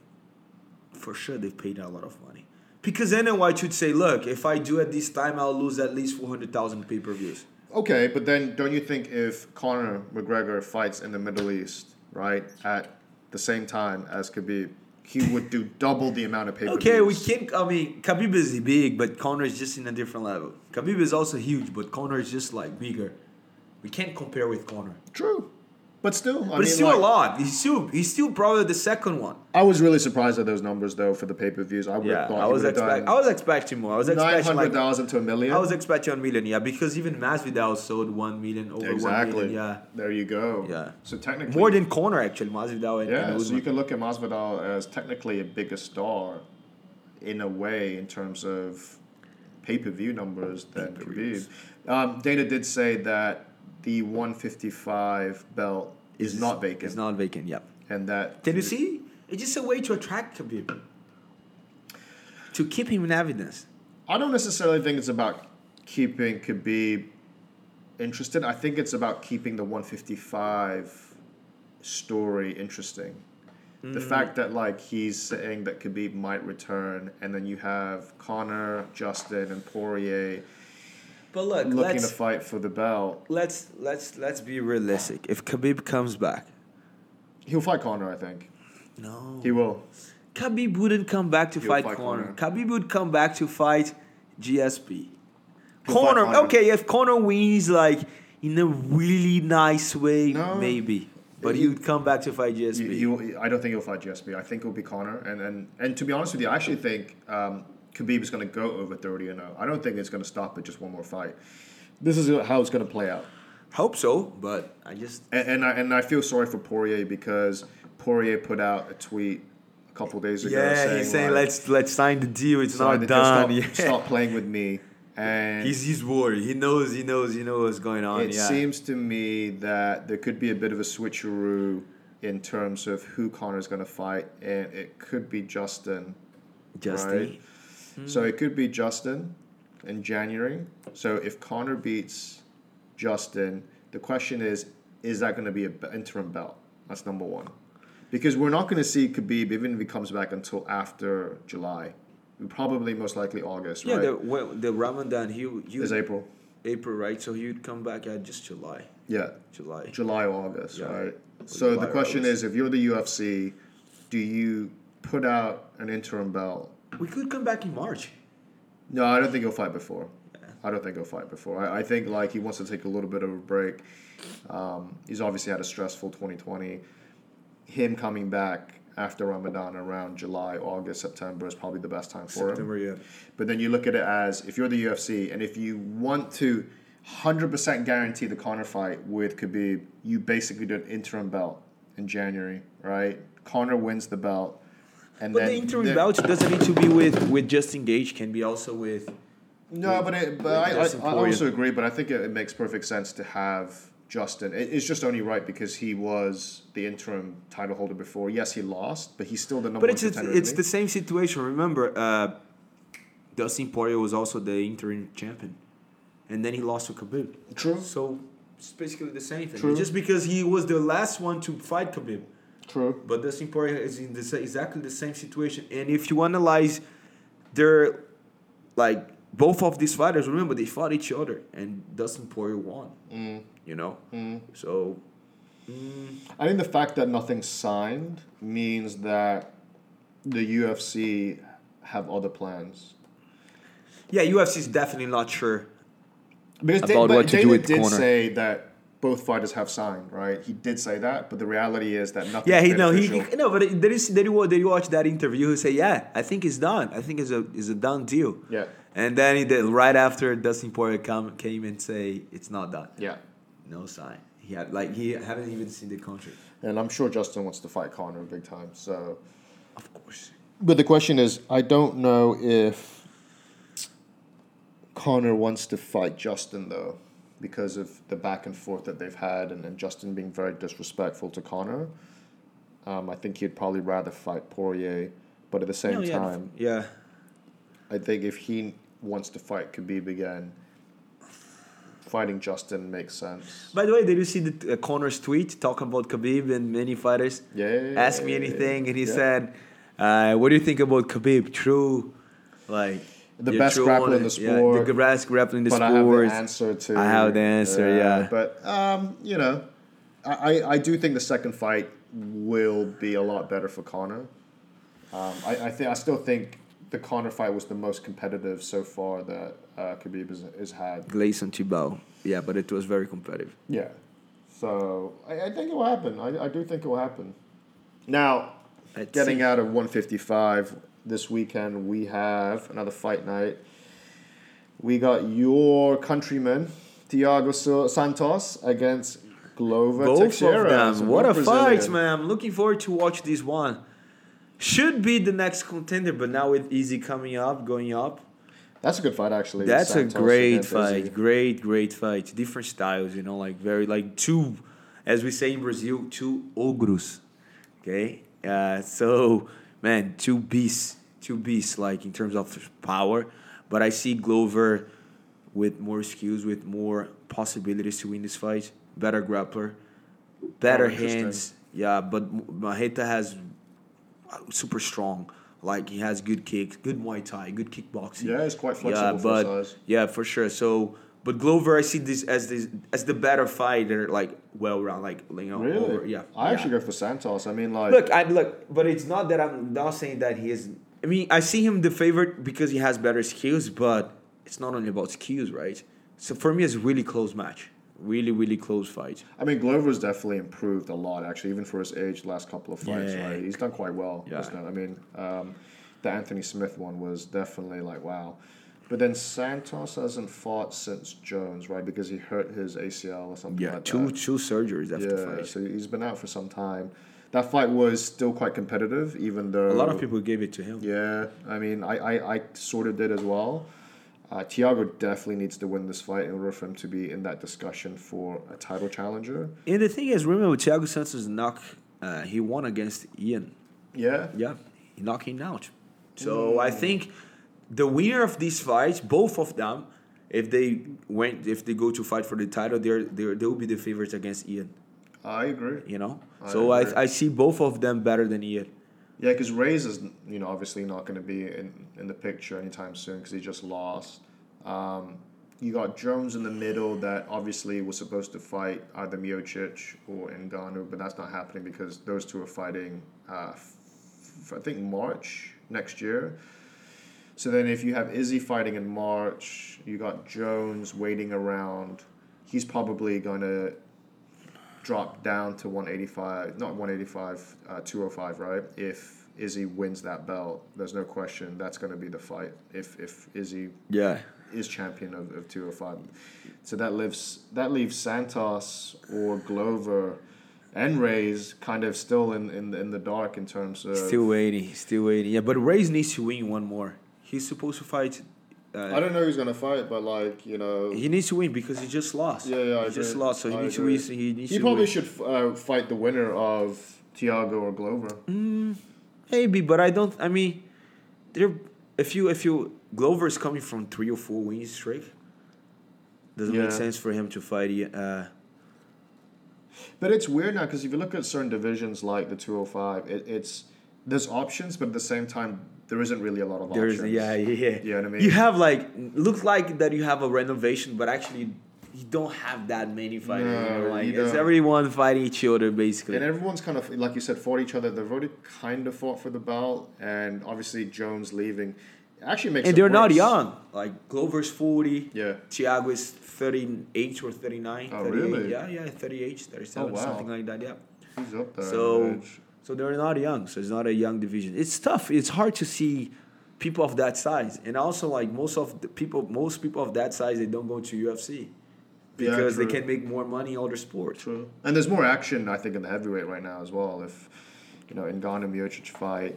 for sure they've paid a lot of money. Because then White should say, look, if I do at this time, I'll lose at least 400,000 pay per views. Okay, but then don't you think if Conor McGregor fights in the Middle East, right, at the same time as Khabib, he would do double the amount of paper. Okay, we can't. I mean, Khabib is big, but Conor is just in a different level. Khabib is also huge, but Conor is just like bigger. We can't compare with Conor. True. But still, I But mean, it's still like, a lot. He's still he's still probably the second one. I was really surprised at those numbers though for the pay per views. I would Yeah, have thought I was would have expect, I was expecting more. I was expecting hundred like thousand to a million. I was expecting a one million, yeah, because even Masvidal sold one million over exactly. million, yeah, There you go. Yeah. So technically, more than Conor actually. Masvidal and, Yeah, and so you can look at Masvidal as technically a bigger star, in a way, in terms of pay per view numbers than Khabib. Um, Dana did say that the one fifty five belt is not vacant, It's not vacant. Yeah. and that Can you see? It's just a way to attract Khabib, to keep him in evidence. I don't necessarily think it's about keeping Khabib interested. I think it's about keeping the 155 story interesting. The Mm. fact that like he's saying that Khabib might return, and then you have Conor, Justin, and Poirier But look, looking to fight for the belt. let's let's let's be realistic. If Khabib comes back, He'll fight Conor. I think. no, He will. Khabib wouldn't come back to He'll fight, fight Conor. Khabib would come back to fight GSP. Conor, okay, if Conor wins like in a really nice way, No. maybe. But he He- would come back to fight GSP. You, you, I don't think he'll fight GSP. I think it'll be Conor. And, and, and to be honest with you, I actually think um, Khabib is going to go over 30 and 0. I don't think it's going to stop at just one more fight. This is how it's going to play out. Hope so, but I just And, and I and I feel sorry for Poirier because Poirier put out a tweet a couple days ago yeah, saying, he's saying like, let's let's sign the deal. It's not done. Stop, yeah. stop playing with me. And He's he's worried. He knows. He knows. He knows what's going on. it yeah. seems to me that there could be a bit of a switcheroo in terms of who Conor's going to fight, and it could be Justin. Justin. right? So it could be Justin in January. So if Conor beats Justin, the question is, is that going to be an interim belt? That's number one. Because we're not going to see Khabib, even if he comes back, until after July. Probably most likely August, Yeah, right? the well, the Ramadan. He he is April. April, right? So he would come back at just July. Yeah, July. July, August, Yeah. right? So July the question is, if you're the UFC, do you put out an interim belt? We could come back in March. No, I don't think he'll fight before. I don't think he'll fight before. I, I think like he wants to take a little bit of a break. Um, he's obviously had a stressful 2020. Him coming back after Ramadan around July, August, September is probably the best time for him. September, yeah. But then you look at it as if you're the UFC and if you want to 100% guarantee the Conor fight with Khabib, you basically do an interim belt in January, right? Conor wins the belt. And But then the interim the- belt doesn't need to be with with Justin Gaethje. Can be also with. No, but it, but I, I, I also agree. But I think it, it makes perfect sense to have Justin. It, it's just only right because he was the interim title holder before. Yes, he lost, but he's still the number But one it's it's, contender. it's isn't the same situation. Remember, uh, Dustin Poirier was also the interim champion, and then he lost to Khabib. True. So it's basically the same thing. True. Just because he was the last one to fight Khabib. True. But Dustin Poirier is in the, sa- exactly the same situation. And if you analyze their, like, both of these fighters, remember, they fought each other, and Dustin Poirier won. Mm. You know? So, mm, I think the fact that nothing's signed means that the UFC have other plans. yeah, UFC is definitely not sure. Because About but what to do Dana with did Conor. say that both fighters have signed, right? He did say that, but the reality is that nothing. Yeah, he no, he, he no, but it- there is there you, there you watch that interview. He say, yeah, I think it's done. I think it's a it's a done deal. Yeah. And then he did right after Dustin Poirier come came and say it's not done. Yeah. No sign. He had like he haven't even seen the contract. And I'm sure Justin wants to fight Conor big time. So, Of course. but the question is, I don't know if Conor wants to fight Justin though, because of the back and forth that they've had, and, and Justin being very disrespectful to Conor. Um, I think he'd probably rather fight Poirier, but at the same No, yeah, time, yeah. I think if he wants to fight Khabib again, fighting Justin makes sense. By the way, did you see the uh, Conor's tweet talking about Khabib and many fighters? Yeah, yeah, yeah, Ask me yeah, yeah, anything, and he yeah. said, uh, "What do you think about Khabib? True, like The you're best grappler in the it. Yeah, sport. the best grappler in the but sport. I have the answer to. I have the answer, yeah. But um, you know, I, I do think the second fight will be a lot better for Conor. Um, I I think I still think the Conor fight was the most competitive so far that uh, Khabib has, has had. Gleison Tibau. Yeah, but it was very competitive. Yeah. So I, I think it will happen. I, I do think it will happen. Now, getting see. out of 155 this weekend, we have another fight night. We got your countryman, Thiago Santos, against Glover Both Teixeira. of them. What a both fight, Brazilian. man! I'm looking forward to watch this one. Should be the next contender, but now with Izzy coming up, going up, That's a good fight, actually. That's Santos a great fight. Izzy. Great, great fight. Different styles, you know, like very like two, as we say in Brazil, two ogros. Okay, uh, so man, two beasts, two beasts, like in terms of power. But I see Glover with more skills, with more possibilities to win this fight. Better grappler, better Oh, hands. Yeah, but Marreta has uh, super strong. Like he has good kicks, good Muay Thai, good kickboxing. Yeah, it's quite flexible for but size. yeah, for sure. So, but Glover, I see this as this as the better fighter, like well round, like you know, Really? over, yeah. I yeah. actually go for Santos. I mean, like. look, I look, but it's not that I'm not saying that he is. I mean, I see him the favorite because he has better skills, but it's not only about skills, right? So for me, it's a really close match, really, really close fight. I mean, Glover's definitely improved a lot, actually, even for his age. the Last couple of fights, Yeah. right? He's done quite well. Yeah. I mean, um, the Anthony Smith one was definitely like wow. But then Santos hasn't fought since Jones, right? Because he hurt his ACL or something Yeah, like two that. two surgeries after Yeah, fight. so he's been out for some time. That fight was still quite competitive, even though A lot of people gave it to him. Yeah, I mean, I, I, I sort of did as well. Uh, Thiago definitely needs to win this fight in order for him to be in that discussion for a title challenger. And the thing is, remember Thiago Santos knock, uh, he won against Jan. Yeah, Yeah, he knocked him out. So I think the winner of these fights, both of them, if they went, if they go to fight for the title, they're they're they'll be the favorites against Jan. I agree. You know, I so I, agree. I see both of them better than Jan. Yeah, because Reyes is you know obviously not going to be in, in the picture anytime soon because he just lost. Um, you got Jones in the middle that obviously was supposed to fight either Miocic or Ngannou, but that's not happening because those two are fighting. Uh, f- I think March next year. So then, if you have Izzy fighting in March, you got Jones waiting around. He's probably going to drop down to 185, not 185, uh, 205, right? If Izzy wins that belt, there's no question that's going to be the fight. If if Izzy Yeah, is champion of, of 205, so that leaves that leaves Santos or Glover and Reyes kind of still in, in in the dark in terms of. still waiting, still waiting. Yeah, but Reyes needs to win one more. He's supposed to fight. I Uh, don't know who's gonna fight, but like you know, he needs to win because he just lost. Yeah, yeah, I he just agree. lost, so he I needs agree. to win. He needs he probably win. should uh, fight the winner of Thiago or Glover. Maybe, but I don't. I mean, there. If you if you Glover's coming from three or four wins streak, doesn't Yeah. make sense for him to fight. Uh, But it's weird now because if you look at certain divisions like the 205, it, it's there's options, but at the same time, there isn't really a lot of there's options. yeah yeah. You know what I mean? You have like looks like that you have a renovation, but actually you don't have that many fighters. you know, No, like you it's don't. everyone fighting each other basically. And everyone's kind of, like you said, fought each other. They've already kind of fought for the belt, and obviously Jones leaving actually makes and it they're not young. Like Glover's forty. Yeah. Thiago is 38 or 39. Oh, 38. really? Yeah, yeah, 38, 37, Oh, wow. something like that. Yeah. He's up there. So, age. So they're not young. So it's not a young division. It's tough. It's hard to see people of that size, and also like most of the people, most people of that size, they don't go to UFC because they true. can make more money in other sports. True. And there's more action, I think, in the heavyweight right now as well. If, you know, Ngannou Miocic fight,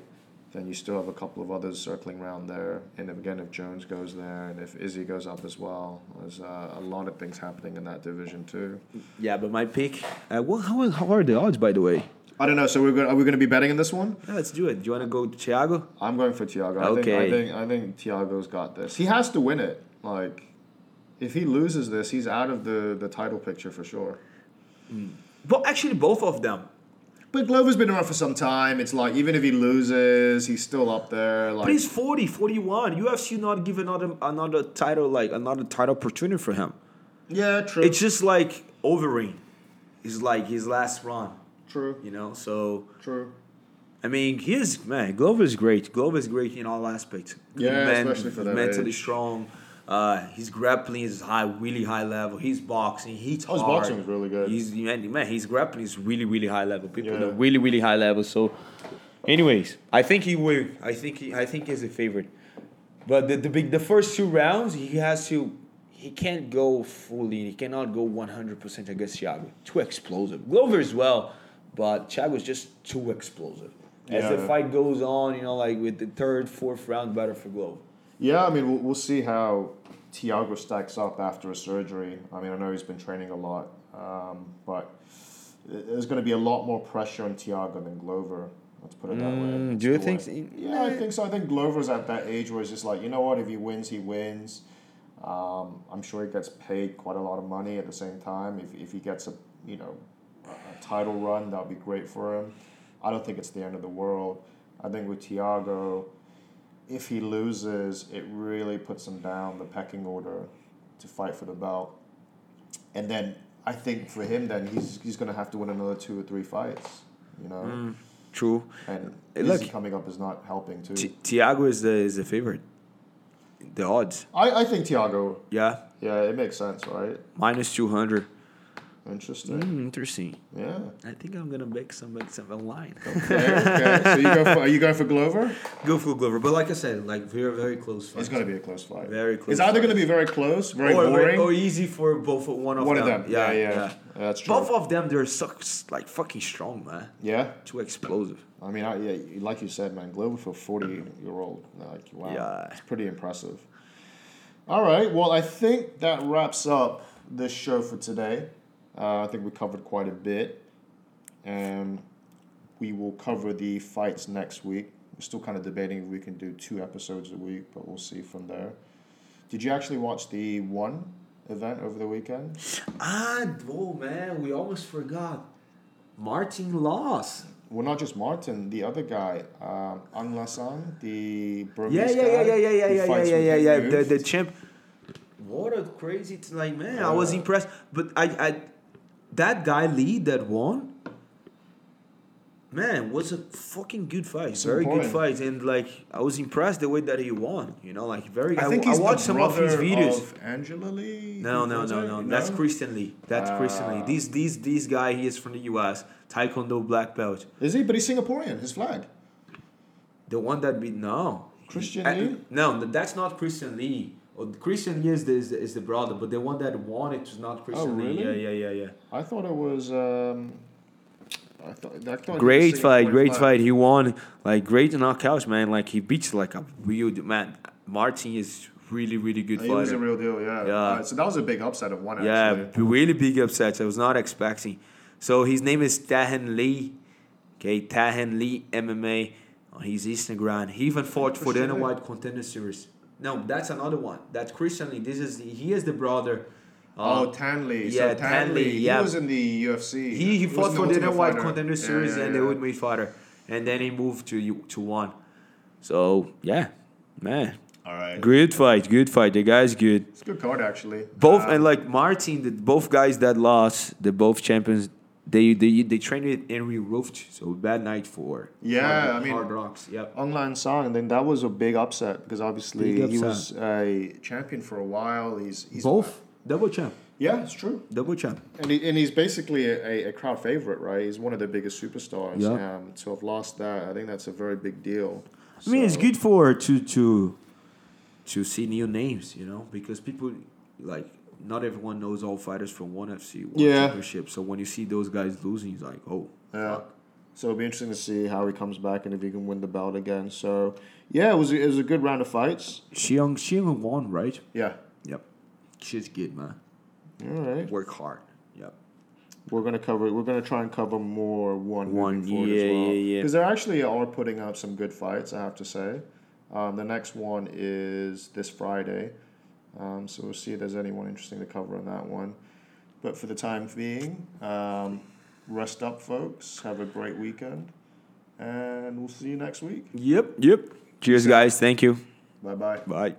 then you still have a couple of others circling around there. And if, again, if Jones goes there and if Izzy goes up as well, there's uh, a lot of things happening in that division too. Yeah, but my pick. Uh, well, how, how are the odds, by the way? I don't know. So we're going, are we going to be betting in this one? Yeah, let's do it. Do you want to go to Thiago? I'm going for Thiago. I think, Okay. I think I think Thiago's got this. He has to win it. Like, if he loses this, he's out of the, the title picture for sure. Hmm. But actually, both of them. But Glover's been around for some time. It's like even if he loses, he's still up there. Like But he's 40, 41. UFC not give another another title like another title opportunity for him. yeah, true. It's just like Overeem. It's like his last run, true. you know. So True. I mean, he is man. Glover is great. Glover is great in all aspects. Yeah, especially for that mentally age. strong. Uh, his grappling is high, really high level. He's boxing. He's Oh, his hard. boxing is really good. He's man, man. His grappling is really, really high level. People Yeah. know really, really high level. So, anyways, I think he will. I think he. I think he's a favorite. But the the big the first two rounds, he has to. He can't go fully. He cannot go one hundred percent against Thiago. Too explosive. Glover as well, but Thiago is just too explosive. As the fight goes on, you know, like with the third, fourth round, better for Glover. Yeah, I mean, we'll, we'll see how Thiago stacks up after a surgery. I mean, I know he's been training a lot, um, but there's going to be a lot more pressure on Thiago than Glover. Let's put it that way. Mm, do you think so? Yeah, I think so. I think Glover's at that age where it's just like, you know what, if he wins, he wins. Um, I'm sure he gets paid quite a lot of money at the same time. If, if he gets a, you know, title run, that would be great for him. I don't think it's the end of the world. I think with Thiago, if he loses, it really puts him down the pecking order to fight for the belt. And then I think for him, then he's he's going to have to win another two or three fights, you know. Mm, true. And look. coming up is not helping too. Thiago is the is the favorite. The odds, I, I think Thiago, yeah, yeah, it makes sense, right? minus two hundred. Interesting. Mm, interesting. Yeah. I think I'm gonna make some make some online. Okay. okay. So you go for, are you going for Glover? Go for Glover, but like I said, like very very close fight. It's going to be a close fight. Very close It's either fight. going to be very close, very or, boring. or easy for both one of One them. of them. Yeah, yeah. That's true. Both of them, they're so like fucking strong, man. yeah. Too explosive. I mean, I, yeah, like you said, man, Glover for forty year old, like wow, Yeah. it's pretty impressive. All right, well, I think that wraps up this show for today. Uh, I think we covered quite a bit, and we will cover the fights next week. We're still kind of debating if we can do two episodes a week, but we'll see from there. Did you actually watch the one event over the weekend? Ah, oh man, we almost forgot. Martin lost. Well, not just Martin, the other guy, um, Aung La N Sang, the Burmese Yeah, yeah, guy yeah, yeah, yeah, yeah, yeah, fights yeah, yeah, yeah. The, the champ. What a crazy like man! I was impressed, but I, I, that guy Lee that won. Man, was a fucking good fight. It's very good fight, and like I was impressed the way that he won. You know, like very. I think I, he's watched the some of his videos. of Angela Lee. No, no, Was no, no. That's Christian Lee. That's Christian Lee. Ah. This, this, this guy. He is from the U.S. Taekwondo black belt. Is he? But he's Singaporean. His flag. The one that beat no. Christian Uh, Lee? No, that's not Christian Lee. Christian Lee is the, is the is the brother, but the one that won it was not Christian Oh, really? Yeah, yeah, yeah, yeah. I thought it was. Um, I thought. I thought Great fight, great flag. fight. He won like great knockouts, man. Like he beats like a real man. Martin is really, really good He was a real deal. Yeah. Yeah. Uh, so that was a big upset of one. Yeah, Actually. really big upsets. I was not expecting. So his name is Thanh Le. Okay, Thanh Le MMA on his Instagram. He even fought for the Christian Lee. White Contender Series. No, that's another one. That's Christian Lee. This is he is the brother. Oh, uh, Thanh Le. yeah, so Tan Thanh Le, Lee. yeah. He was in the UFC. he he fought for the Ultimate White. Contender Series yeah, and yeah. the Ultimate Fighter, and then he moved to to one. So yeah, man, All right. good fight, good fight. The guy's good. It's a good card actually. Both Uh, and like Martin, the both guys that lost, the both champions, they they they trained with Henri Hooft. So bad night for Yeah, Hard, I mean- Hard Knocks. Yep. Aung La N Sang, and then that was a big upset because obviously Big he upset. was a champion for a while. He's, he's Both double champ, Yeah, it's true. double champ. And, he, and he's basically a, a crowd favorite, right? He's one of the biggest superstars. Yeah. Um, to have lost that, I think that's a very big deal. I mean, it's good for to to to see new names, you know, because people like not everyone knows all fighters from one FC, one Yeah. championship. So when you see those guys losing, it's like, oh, Yeah. fuck. So it'll be interesting to see how he comes back and if he can win the belt again. So yeah, it was it was a good round of fights. Xiang Xiang won, right? Yeah. Yep. She's good, man. All right. Work hard. Yep. We're gonna cover. We're gonna try and cover more one. One, yeah, as well. yeah, yeah. Because they actually are putting up some good fights. I have to say. Um, the next one is this Friday, um, so we'll see if there's anyone interesting to cover on that one. But for the time being, um, rest up, folks. Have a great weekend, and we'll see you next week. Yep. Yep. Cheers, guys. Thank you. Bye bye. Bye.